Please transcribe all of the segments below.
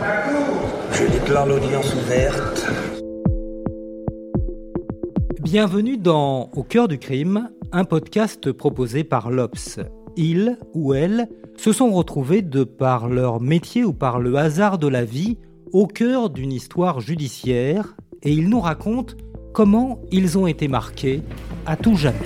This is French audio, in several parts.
Je déclare l'audience ouverte. Bienvenue dans Au cœur du crime, un podcast proposé par l'Obs. Ils ou elles se sont retrouvés de par leur métier ou par le hasard de la vie au cœur d'une histoire judiciaire et ils nous racontent comment ils ont été marqués à tout jamais.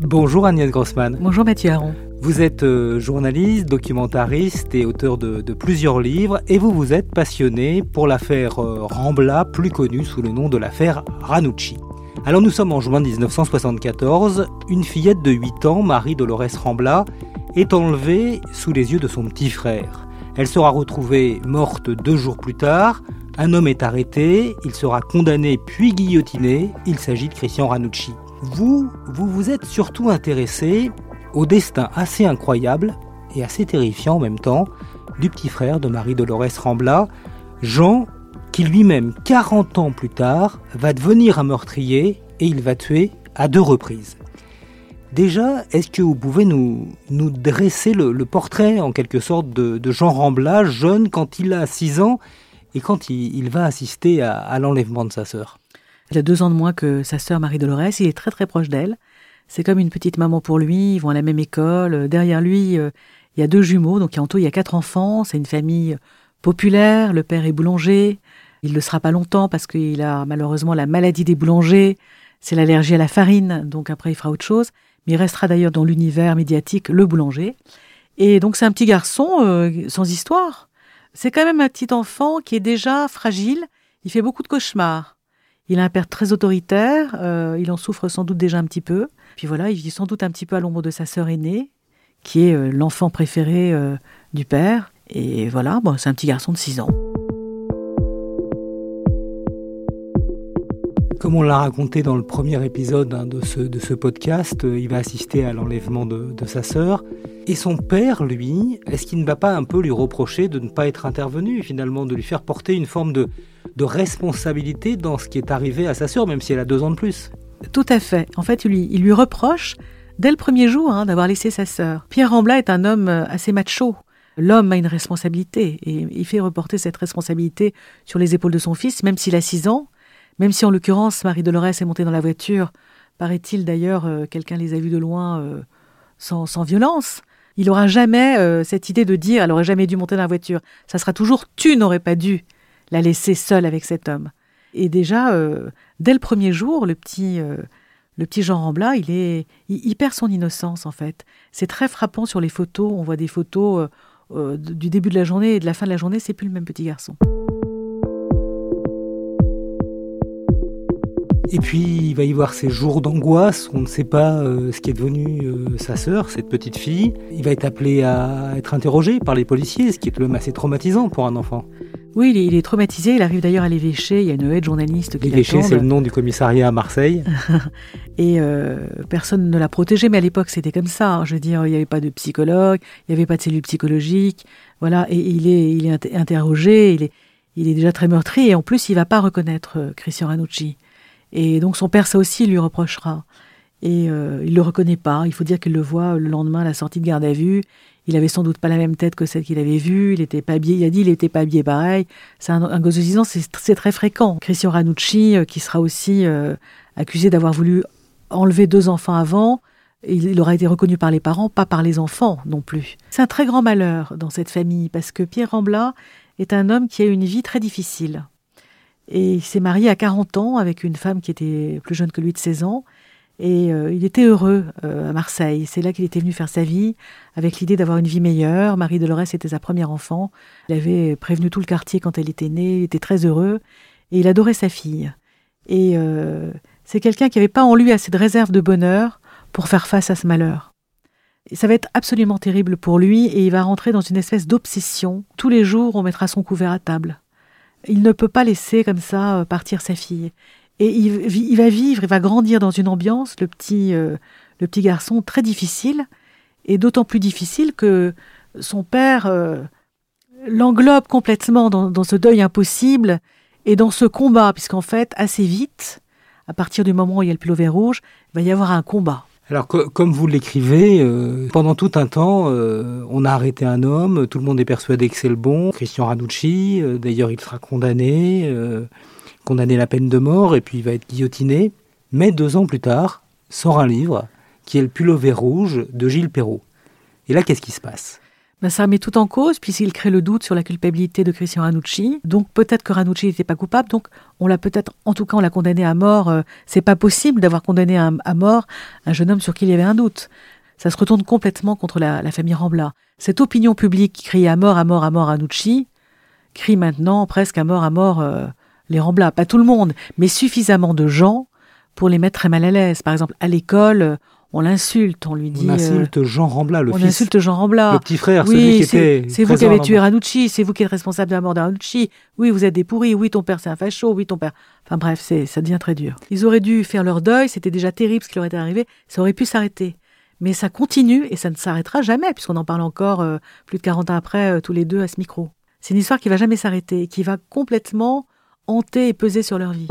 Bonjour Agnès Grossman. Bonjour Mathieu Aron. Vous êtes euh, journaliste, documentariste et auteur de, plusieurs livres et vous vous êtes passionné pour l'affaire euh, Rambla, plus connue sous le nom de l'affaire Ranucci. Alors nous sommes en juin 1974, une fillette de 8 ans, Marie-Dolores Rambla, est enlevée sous les yeux de son petit frère. Elle sera retrouvée morte deux jours plus tard, un homme est arrêté, il sera condamné puis guillotiné, il s'agit de Christian Ranucci. Vous, vous vous êtes surtout intéressé au destin assez incroyable et assez terrifiant en même temps du petit frère de Marie-Dolores Rambla, Jean, qui lui-même, 40 ans plus tard, va devenir un meurtrier et il va tuer à deux reprises. Déjà, est-ce que vous pouvez nous, nous dresser le, portrait en quelque sorte de, Jean Rambla, jeune quand il a 6 ans et quand il, va assister à, à l'enlèvement de sa sœur? Il a deux ans de moins que sa sœur Marie-Dolores, il est très très proche d'elle. C'est comme une petite maman pour lui, ils vont à la même école. Derrière lui, euh, il y a deux jumeaux, donc en tout il y a quatre enfants. C'est une famille populaire, le père est boulanger. Il ne le sera pas longtemps parce qu'il a malheureusement la maladie des boulangers. C'est l'allergie à la farine, donc après il fera autre chose. Mais il restera d'ailleurs dans l'univers médiatique le boulanger. Et donc c'est un petit garçon euh, sans histoire. C'est quand même un petit enfant qui est déjà fragile. Il fait beaucoup de cauchemars. Il a un père très autoritaire. Euh, il en souffre sans doute déjà un petit peu. Puis voilà, il vit sans doute un petit peu à l'ombre de sa sœur aînée, qui est euh, l'enfant préféré euh, du père. Et voilà, bon, c'est un petit garçon de 6 ans. Comme on l'a raconté dans le premier épisode hein, de, ce, podcast, euh, il va assister à l'enlèvement de, sa sœur. Et son père, lui, est-ce qu'il ne va pas un peu lui reprocher de ne pas être intervenu, finalement, de lui faire porter une forme de, de responsabilité dans ce qui est arrivé à sa sœur, même si elle a deux ans de plus? Tout à fait. En fait, il lui, il lui reproche, dès le premier jour, hein, d'avoir laissé sa sœur. Pierre Rambla est un homme assez macho. L'homme a une responsabilité et il fait reporter cette responsabilité sur les épaules de son fils, même s'il a six ans. Même si en l'occurrence Marie-Dolores est montée dans la voiture, paraît-il d'ailleurs, euh, quelqu'un les a vus de loin euh, sans, violence, il n'aura jamais euh, cette idée de dire elle aurait jamais dû monter dans la voiture. Ça sera toujours tu n'aurais pas dû la laisser seule avec cet homme. Et déjà, dès le premier jour, le petit, Jean Rambla, il, perd son innocence en fait. C'est très frappant sur les photos. On voit des photos du début de la journée et de la fin de la journée, c'est plus le même petit garçon. Et puis il va y avoir ces jours d'angoisse, on ne sait pas euh, ce qui est devenu euh, sa sœur, cette petite fille. Il va être appelé à être interrogé par les policiers, ce qui est quand même assez traumatisant pour un enfant. Oui, il est, il est traumatisé, il arrive d'ailleurs à l'évêché, il y a une aide journaliste qui L'évêché, c'est le nom du commissariat à Marseille. Et euh, personne ne l'a protégé, mais à l'époque c'était comme ça. Hein. Je veux dire, il n'y avait pas de psychologue, il n'y avait pas de cellule psychologique. Voilà, et il est, il est interrogé, il est, il est déjà très meurtri, et en plus il ne va pas reconnaître Christian Ranucci. Et donc son père, ça aussi, il lui reprochera. Et euh, il le reconnaît pas. Il faut dire qu'il le voit le lendemain à la sortie de garde à vue. Il avait sans doute pas la même tête que celle qu'il avait vue. Il était pas habillé. Il a dit il était pas habillé pareil. C'est un, un gosse de 6 ans, c'est très fréquent. Christian Ranucci, euh, qui sera aussi euh, accusé d'avoir voulu enlever deux enfants avant. Il, il aura été reconnu par les parents, pas par les enfants non plus. C'est un très grand malheur dans cette famille parce que Pierre Rambla est un homme qui a une vie très difficile. Et il s'est marié à 40 ans avec une femme qui était plus jeune que lui de 16 ans. Et euh, il était heureux euh, à Marseille. C'est là qu'il était venu faire sa vie, avec l'idée d'avoir une vie meilleure. Marie-Dolores était sa première enfant. Il avait prévenu tout le quartier quand elle était née. Il était très heureux. Et il adorait sa fille. Et euh, c'est quelqu'un qui n'avait pas en lui assez de réserve de bonheur pour faire face à ce malheur. Ça va être absolument terrible pour lui et il va rentrer dans une espèce d'obsession. Tous les jours, on mettra son couvert à table. Il ne peut pas laisser comme ça euh, partir sa fille. Et il, va vivre, il va grandir dans une ambiance, le petit, euh, le petit garçon, très difficile, et d'autant plus difficile que son père euh, l'englobe complètement dans, dans, ce deuil impossible et dans ce combat, puisqu'en fait, assez vite, à partir du moment où il y a le pilover rouge, il va y avoir un combat. Alors, comme vous l'écrivez, euh, pendant tout un temps, euh, on a arrêté un homme, tout le monde est persuadé que c'est le bon, Christian Ranucci, euh, d'ailleurs il sera condamné, condamné à la peine de mort, et puis il va être guillotiné. Mais deux ans plus tard, sort un livre, qui est Le Pullover rouge de Gilles Perrault. Et là, qu'est-ce qui se passe? Ben, ça met tout en cause puisqu'il crée le doute sur la culpabilité de Christian Ranucci. Donc peut-être que Ranucci n'était pas coupable, donc on l'a peut-être, en tout cas on l'a condamné à mort. Euh, c'est pas possible d'avoir condamné à, mort un jeune homme sur qui il y avait un doute. Ça se retourne complètement contre la, famille Rambla. Cette opinion publique qui crie à mort, à mort, à mort Ranucci, crie maintenant presque à mort, à mort euh, les Rambla. Pas tout le monde, mais suffisamment de gens pour les mettre très mal à l'aise. Par exemple, à l'école, on l'insulte, on lui dit. On insulte euh, Jean Rambla, le on insulte Jean Rambla. Le petit frère, celui qui était. C'est vous qui avez tué Ranucci, c'est vous qui êtes responsable de la mort de Ranucci. Oui, vous êtes des pourris. Oui, ton père c'est un facho. Oui, ton père. Enfin bref, c'est ça devient très dur. Ils auraient dû faire leur deuil. C'était déjà terrible ce qui leur était arrivé. Ça aurait pu s'arrêter. Mais ça continue et ça ne s'arrêtera jamais puisqu'on en parle encore euh, plus de 40 ans après euh, tous les deux à ce micro. C'est une histoire qui va jamais s'arrêter et qui va complètement hanter et peser sur leur vie.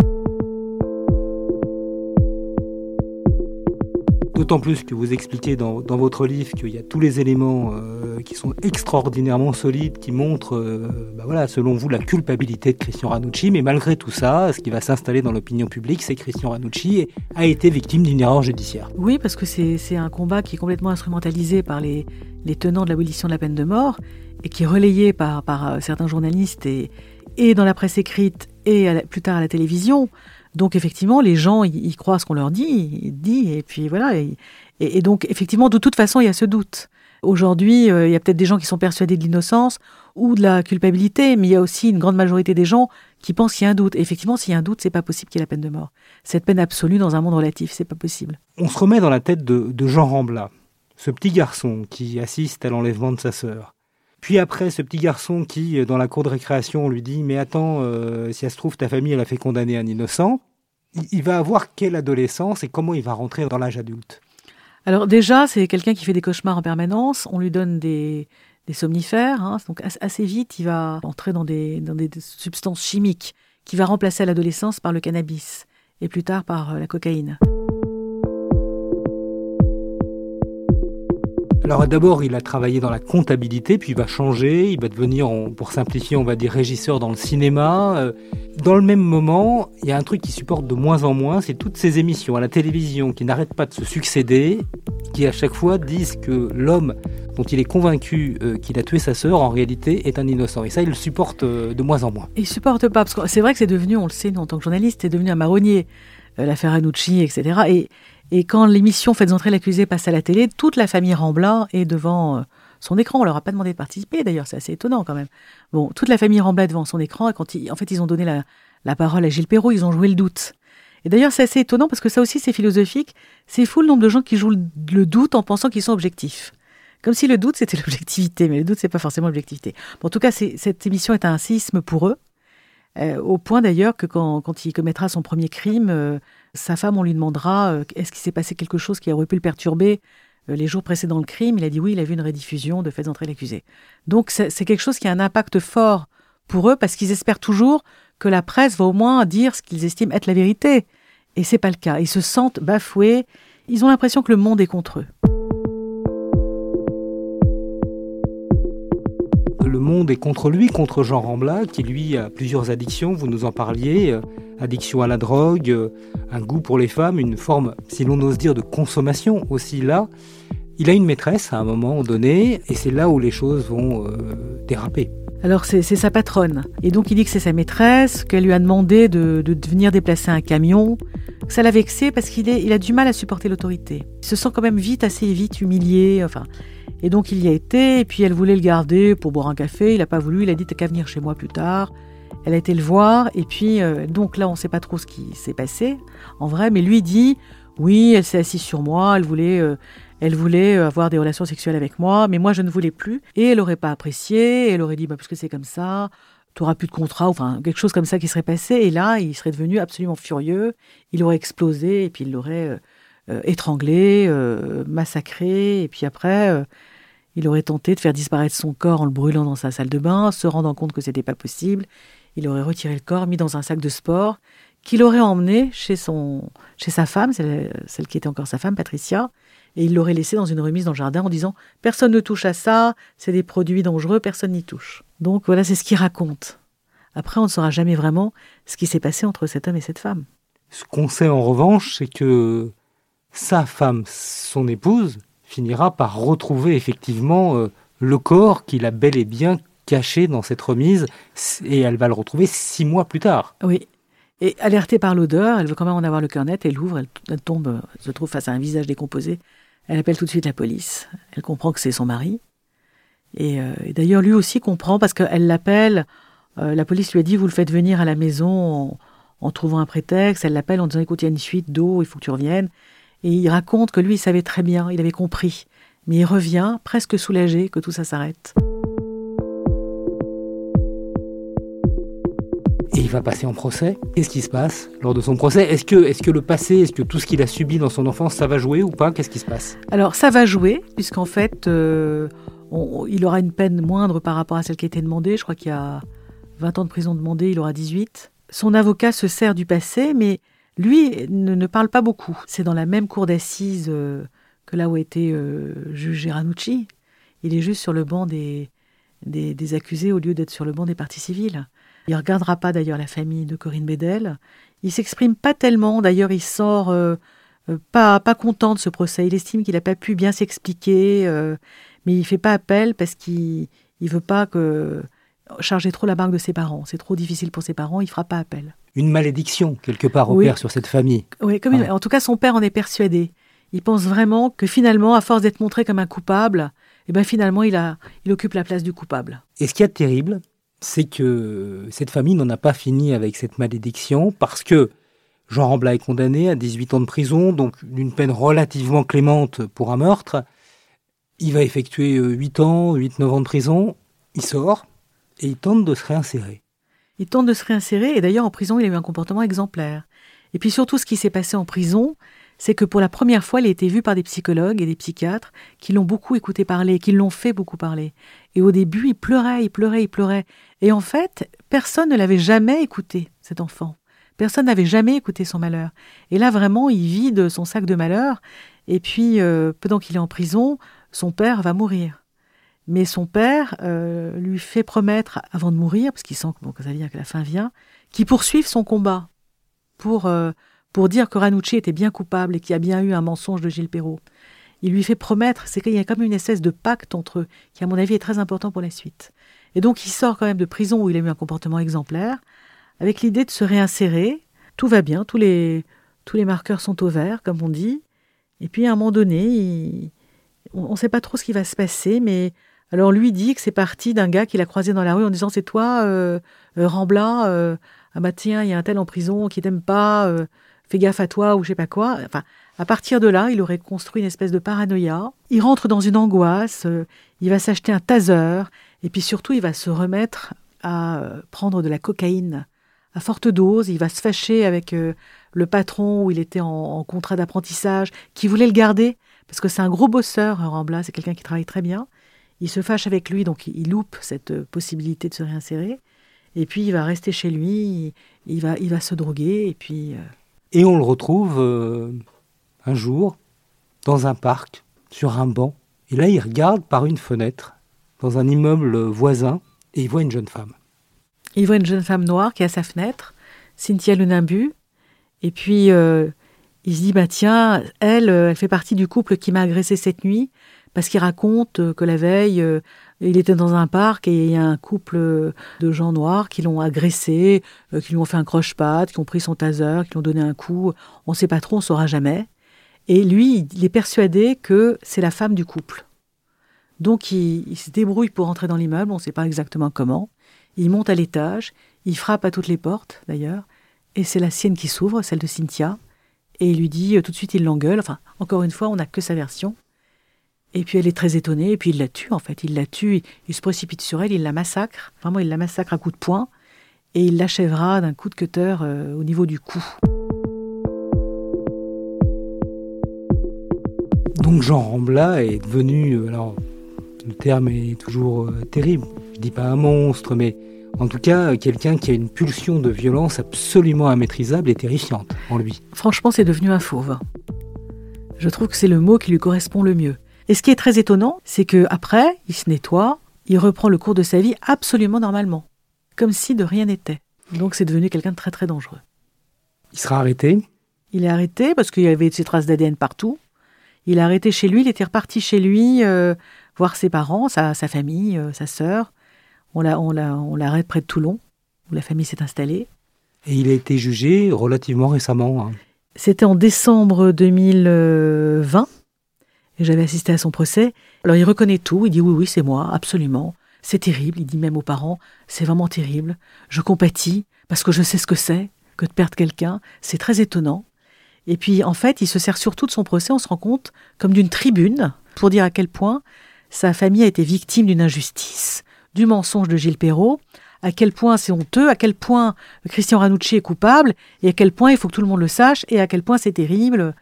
D'autant plus que vous expliquez dans, votre livre qu'il y a tous les éléments euh, qui sont extraordinairement solides, qui montrent, euh, bah selon vous, la culpabilité de Christian Ranucci. Mais malgré tout ça, ce qui va s'installer dans l'opinion publique, c'est que Christian Ranucci a été victime d'une erreur judiciaire. Oui, parce que c'est un combat qui est complètement instrumentalisé par les, tenants de l'abolition de la peine de mort et qui est relayé par, euh, certains journalistes et dans la presse écrite et plus tard à la télévision. Donc effectivement, les gens, ils, croient ce qu'on leur dit, dit, et puis voilà. Et, donc effectivement, de toute façon, il y a ce doute. Aujourd'hui, euh, il y a peut-être des gens qui sont persuadés de l'innocence ou de la culpabilité, mais il y a aussi une grande majorité des gens qui pensent qu'il y a un doute. Et effectivement, s'il y a un doute, c'est pas possible qu'il y ait la peine de mort. Cette peine absolue dans un monde relatif, c'est pas possible. On se remet dans la tête de, Jean Rambla, ce petit garçon qui assiste à l'enlèvement de sa sœur. Puis après, ce petit garçon qui, dans la cour de récréation, lui dit Mais attends, euh, si elle se trouve, ta famille, elle a fait condamner un innocent il va avoir quelle adolescence et comment il va rentrer dans l'âge adulte? Alors déjà, c'est quelqu'un qui fait des cauchemars en permanence. On lui donne des, somnifères. Hein. donc assez vite, il va entrer dans des, dans des substances chimiques qui va remplacer l'adolescence par le cannabis et plus tard par euh, la cocaïne. Alors d'abord, il a travaillé dans la comptabilité, puis il va changer, il va devenir, pour simplifier, on va dire régisseur dans le cinéma. Euh, dans le même moment, il y a un truc qui supporte de moins en moins, c'est toutes ces émissions à la télévision qui n'arrêtent pas de se succéder, qui à chaque fois disent que l'homme dont il est convaincu euh, qu'il a tué sa sœur, en réalité, est un innocent. Et ça, il le supporte euh, de moins en moins. Il supporte pas, parce que c'est vrai que c'est devenu, on le sait, nous, en tant que journaliste, c'est devenu un marronnier, l'affaire Anucci, etc. Et et quand l'émission Faites entrer l'accusé passe à la télé, toute la famille Rambla est devant euh, son écran. On leur a pas demandé de participer, d'ailleurs, c'est assez étonnant quand même. Bon, toute la famille Rambla est devant son écran, et quand en fait, ils ont donné la, parole à Gilles Perrault, ils ont joué le doute. Et d'ailleurs, c'est assez étonnant parce que ça aussi, c'est philosophique. C'est fou le nombre de gens qui jouent le doute en pensant qu'ils sont objectifs. Comme si le doute, c'était l'objectivité, mais le doute, c'est pas forcément l'objectivité. en tout cas, cette émission est un séisme pour eux, au point d'ailleurs que quand, quand, il commettra son premier crime, euh, sa femme, on lui demandera euh, est-ce qu'il s'est passé quelque chose qui aurait pu le perturber euh, les jours précédant le crime? Il a dit oui, il a vu une rediffusion de Faites entrer l'accusé. Donc c'est quelque chose qui a un impact fort pour eux parce qu'ils espèrent toujours que la presse va au moins dire ce qu'ils estiment être la vérité. Et c'est pas le cas. Ils se sentent bafoués. Ils ont l'impression que le monde est contre eux. Monde est contre lui, contre Jean Rambla, qui lui a plusieurs addictions, vous nous en parliez, euh, addiction à la drogue, euh, un goût pour les femmes, une forme, si l'on ose dire, de consommation aussi là. Il a une maîtresse à un moment donné, et c'est là où les choses vont euh, déraper. Alors c'est sa patronne. Et donc il dit que c'est sa maîtresse, qu'elle lui a demandé de, venir déplacer un camion. Ça l'a vexé parce qu'il il a du mal à supporter l'autorité. Il se sent quand même vite, assez vite humilié. Enfin, et donc il y a été, et puis elle voulait le garder pour boire un café. Il n'a pas voulu, il a dit t'as qu'à venir chez moi plus tard. Elle a été le voir, et puis euh, donc là on ne sait pas trop ce qui s'est passé en vrai, mais lui dit oui, elle s'est assise sur moi, elle voulait, euh, Elle voulait avoir des relations sexuelles avec moi, mais moi je ne voulais plus. Et elle n'aurait pas apprécié, elle aurait dit, bah, parce que c'est comme ça, tu n'auras plus de contrat, enfin quelque chose comme ça qui serait passé. Et là, il serait devenu absolument furieux, il aurait explosé, et puis il l'aurait euh, euh, étranglé, euh, massacré, et puis après, il aurait tenté de faire disparaître son corps en le brûlant dans sa salle de bain, se rendant compte que c'était pas possible. Il aurait retiré le corps, mis dans un sac de sport, qu'il aurait emmené chez, son, chez sa femme, celle, celle qui était encore sa femme, Patricia, et il l'aurait laissé dans une remise dans le jardin en disant Personne ne touche à ça, c'est des produits dangereux, personne n'y touche. Donc voilà, c'est ce qu'il raconte. Après, on ne saura jamais vraiment ce qui s'est passé entre cet homme et cette femme. Ce qu'on sait en revanche, c'est que sa femme, son épouse, finira par retrouver effectivement euh, le corps qu'il a bel et bien caché dans cette remise, et elle va le retrouver six mois plus tard. Oui. Et alertée par l'odeur, elle veut quand même en avoir le cœur net, elle ouvre, elle, tombe, se trouve face à un visage décomposé. Elle appelle tout de suite la police. Elle comprend que c'est son mari. Et, euh, d'ailleurs, lui aussi comprend parce qu'elle l'appelle. Euh, la police lui a dit Vous le faites venir à la maison en, trouvant un prétexte. Elle l'appelle en disant Écoute, il y a une fuite d'eau, il faut que tu reviennes. Et il raconte que lui, il savait très bien, il avait compris. Mais il revient presque soulagé que tout ça s'arrête. Et il va passer en procès. Qu'est-ce qui se passe lors de son procès? Est-ce que, est que le passé, est-ce que tout ce qu'il a subi dans son enfance, ça va jouer ou pas? Qu'est-ce qui se passe? Alors ça va jouer, puisqu'en fait, euh, il aura une peine moindre par rapport à celle qui a été demandée. Je crois qu'il y a 20 ans de prison demandée, il aura 18. Son avocat se sert du passé, mais lui ne, parle pas beaucoup. C'est dans la même cour d'assises euh, que là où été euh, jugé Ranucci. Il est juste sur le banc des, des, accusés au lieu d'être sur le banc des parties civiles. Il ne regardera pas d'ailleurs la famille de Corinne Bédel. Il s'exprime pas tellement. D'ailleurs, il sort euh, pas, pas content de ce procès. Il estime qu'il n'a pas pu bien s'expliquer mais il fait pas appel parce qu'il il veut pas que charger trop la barque de ses parents. C'est trop difficile pour ses parents, il fera pas appel. Une malédiction quelque part opère sur cette famille. Oui, comme en tout cas son père en est persuadé. Il pense vraiment que finalement, à force d'être montré comme un coupable, eh ben finalement il a, il occupe la place du coupable. Et ce qui est terrible, c'est que cette famille n'en a pas fini avec cette malédiction parce que Jean Rambla est condamné à 18 ans de prison, donc d'une peine relativement clémente pour un meurtre. Il va effectuer 8 euh, ans, 8-9 ans de prison, il sort et il tente de se réinsérer. Il tente de se réinsérer et d'ailleurs en prison il a eu un comportement exemplaire. Et puis surtout ce qui s'est passé en prison, c'est que pour la première fois il a été vu par des psychologues et des psychiatres qui l'ont beaucoup écouté parler, qui l'ont fait beaucoup parler. Et au début il pleurait, il pleurait, il pleurait. Et en fait personne ne l'avait jamais écouté, cet enfant. Personne n'avait jamais écouté son malheur. Et là vraiment il vide son sac de malheur. Et puis euh, pendant qu'il est en prison, son père va mourir. Mais son père euh, lui fait promettre, avant de mourir, parce qu'il sent que, bon, ça veut dire que la fin vient, qu'il poursuive son combat pour, euh, pour dire que Ranucci était bien coupable et qu'il y a bien eu un mensonge de Gilles Perrault. Il lui fait promettre, c'est qu'il y a comme une espèce de pacte entre eux, qui à mon avis est très important pour la suite. Et donc il sort quand même de prison où il a eu un comportement exemplaire, avec l'idée de se réinsérer. Tout va bien, tous les, tous les marqueurs sont au vert, comme on dit. Et puis à un moment donné, on ne sait pas trop ce qui va se passer, mais alors lui dit que c'est parti d'un gars qu'il a croisé dans la rue en disant c'est toi, euh, euh Rambla, euh, ah bah tiens, il y a un tel en prison qui t'aime pas, euh, fais gaffe à toi ou je sais pas quoi. Enfin, à partir de là, il aurait construit une espèce de paranoïa. Il rentre dans une angoisse, il va s'acheter un taser, et puis surtout, il va se remettre à prendre de la cocaïne à forte dose. Il va se fâcher avec le patron où il était en contrat d'apprentissage, qui voulait le garder parce que c'est un gros bosseur, Rambla, c'est quelqu'un qui travaille très bien. Il se fâche avec lui, donc il loupe cette possibilité de se réinsérer. Et puis il va rester chez lui, il va, il va se droguer, et puis... Euh, et on le retrouve euh, un jour dans un parc, sur un banc. Et là, il regarde par une fenêtre, dans un immeuble voisin, et il voit une jeune femme. Il voit une jeune femme noire qui est à sa fenêtre, Cynthia Lunimbu. Et puis, euh, il se dit bah tiens, elle, euh, elle fait partie du couple qui m'a agressé cette nuit parce qu'il raconte euh, que la veille, euh, il était dans un parc et il y a un couple de gens noirs qui l'ont agressé, qui lui ont fait un croche-patte, qui ont pris son taser, qui lui ont donné un coup. On ne sait pas trop, on ne saura jamais. Et lui, il est persuadé que c'est la femme du couple. Donc il, il se débrouille pour entrer dans l'immeuble, on ne sait pas exactement comment. Il monte à l'étage, il frappe à toutes les portes d'ailleurs, et c'est la sienne qui s'ouvre, celle de Cynthia et il lui dit euh, tout de suite, il l'engueule. Enfin, encore une fois, on n'a que sa version. Et puis elle est très étonnée, et puis il la tue en fait. Il la tue, il se précipite sur elle, il la massacre. Vraiment, il la massacre à coups de poing, et il l'achèvera d'un coup de cutter euh, au niveau du cou. Donc Jean Rambla est devenu, alors le terme est toujours euh, terrible, je dis pas un monstre, mais en tout cas quelqu'un qui a une pulsion de violence absolument immaîtrisable et terrifiante en lui. Franchement, c'est devenu un fauve. Je trouve que c'est le mot qui lui correspond le mieux. Et ce qui est très étonnant, c'est que après, il se nettoie, il reprend le cours de sa vie absolument normalement, comme si de rien n'était. Donc c'est devenu quelqu'un de très très dangereux. Il sera arrêté? Il est arrêté parce qu'il y avait ses traces d'ADN partout. Il est arrêté chez lui, il était reparti chez lui euh, voir ses parents, sa, sa famille, euh, sa sœur. On l'a- on l'a- on l'arrête près de Toulon, où la famille s'est installée. et il a été jugé relativement récemment. hein. C'était en décembre 2020 et j'avais assisté à son procès. Alors il reconnaît tout, il dit oui, oui, c'est moi, absolument. C'est terrible, il dit même aux parents, c'est vraiment terrible. Je compatis parce que je sais ce que c'est que de perdre quelqu'un. C'est très étonnant. Et puis en fait, il se sert surtout de son procès, on se rend compte, comme d'une tribune pour dire à quel point sa famille a été victime d'une injustice, du mensonge de Gilles Perrault, à quel point c'est honteux, à quel point Christian Ranucci est coupable, et à quel point il faut que tout le monde le sache, et à quel point c'est terrible.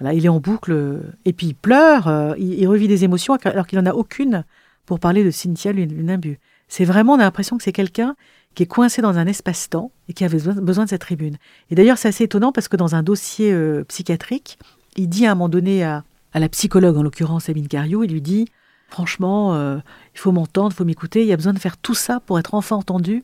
Il est en boucle, et puis il pleure, euh, il, revit des émotions alors qu'il n'en a aucune pour parler de Cynthia Lunimbu. C'est vraiment, on a l'impression que c'est quelqu'un qui est coincé dans un espace-temps et qui avait besoin, de cette tribune. Et d'ailleurs, c'est assez étonnant parce que dans un dossier euh, psychiatrique, il dit à un moment donné à, la psychologue, en l'occurrence Sabine Cariou, il lui dit Franchement, euh, il faut m'entendre, il faut m'écouter, il y a besoin de faire tout ça pour être enfin entendu.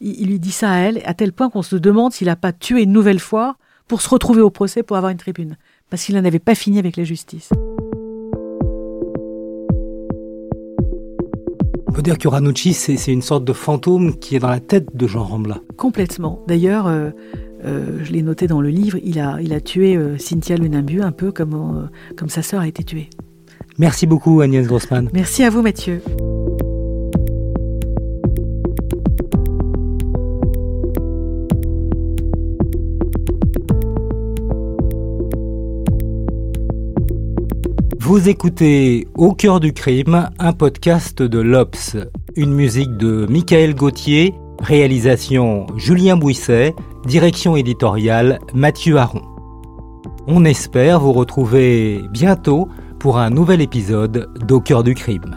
Il, il lui dit ça à elle, à tel point qu'on se demande s'il n'a pas tué une nouvelle fois pour se retrouver au procès pour avoir une tribune. Parce qu'il n'en avait pas fini avec la justice. On peut dire que Ranucci, c'est une sorte de fantôme qui est dans la tête de Jean Rambla. Complètement. D'ailleurs, euh, euh, je l'ai noté dans le livre, il a, il a tué euh, Cynthia Lunimbu un peu comme, comme sa sœur a été tuée. Merci beaucoup Agnès Grossman. Merci à vous, Mathieu. Vous écoutez Au cœur du crime, un podcast de l'Obs, une musique de Michael Gauthier, réalisation Julien Bouisset, direction éditoriale Mathieu Aron. On espère vous retrouver bientôt pour un nouvel épisode d'Au cœur du crime.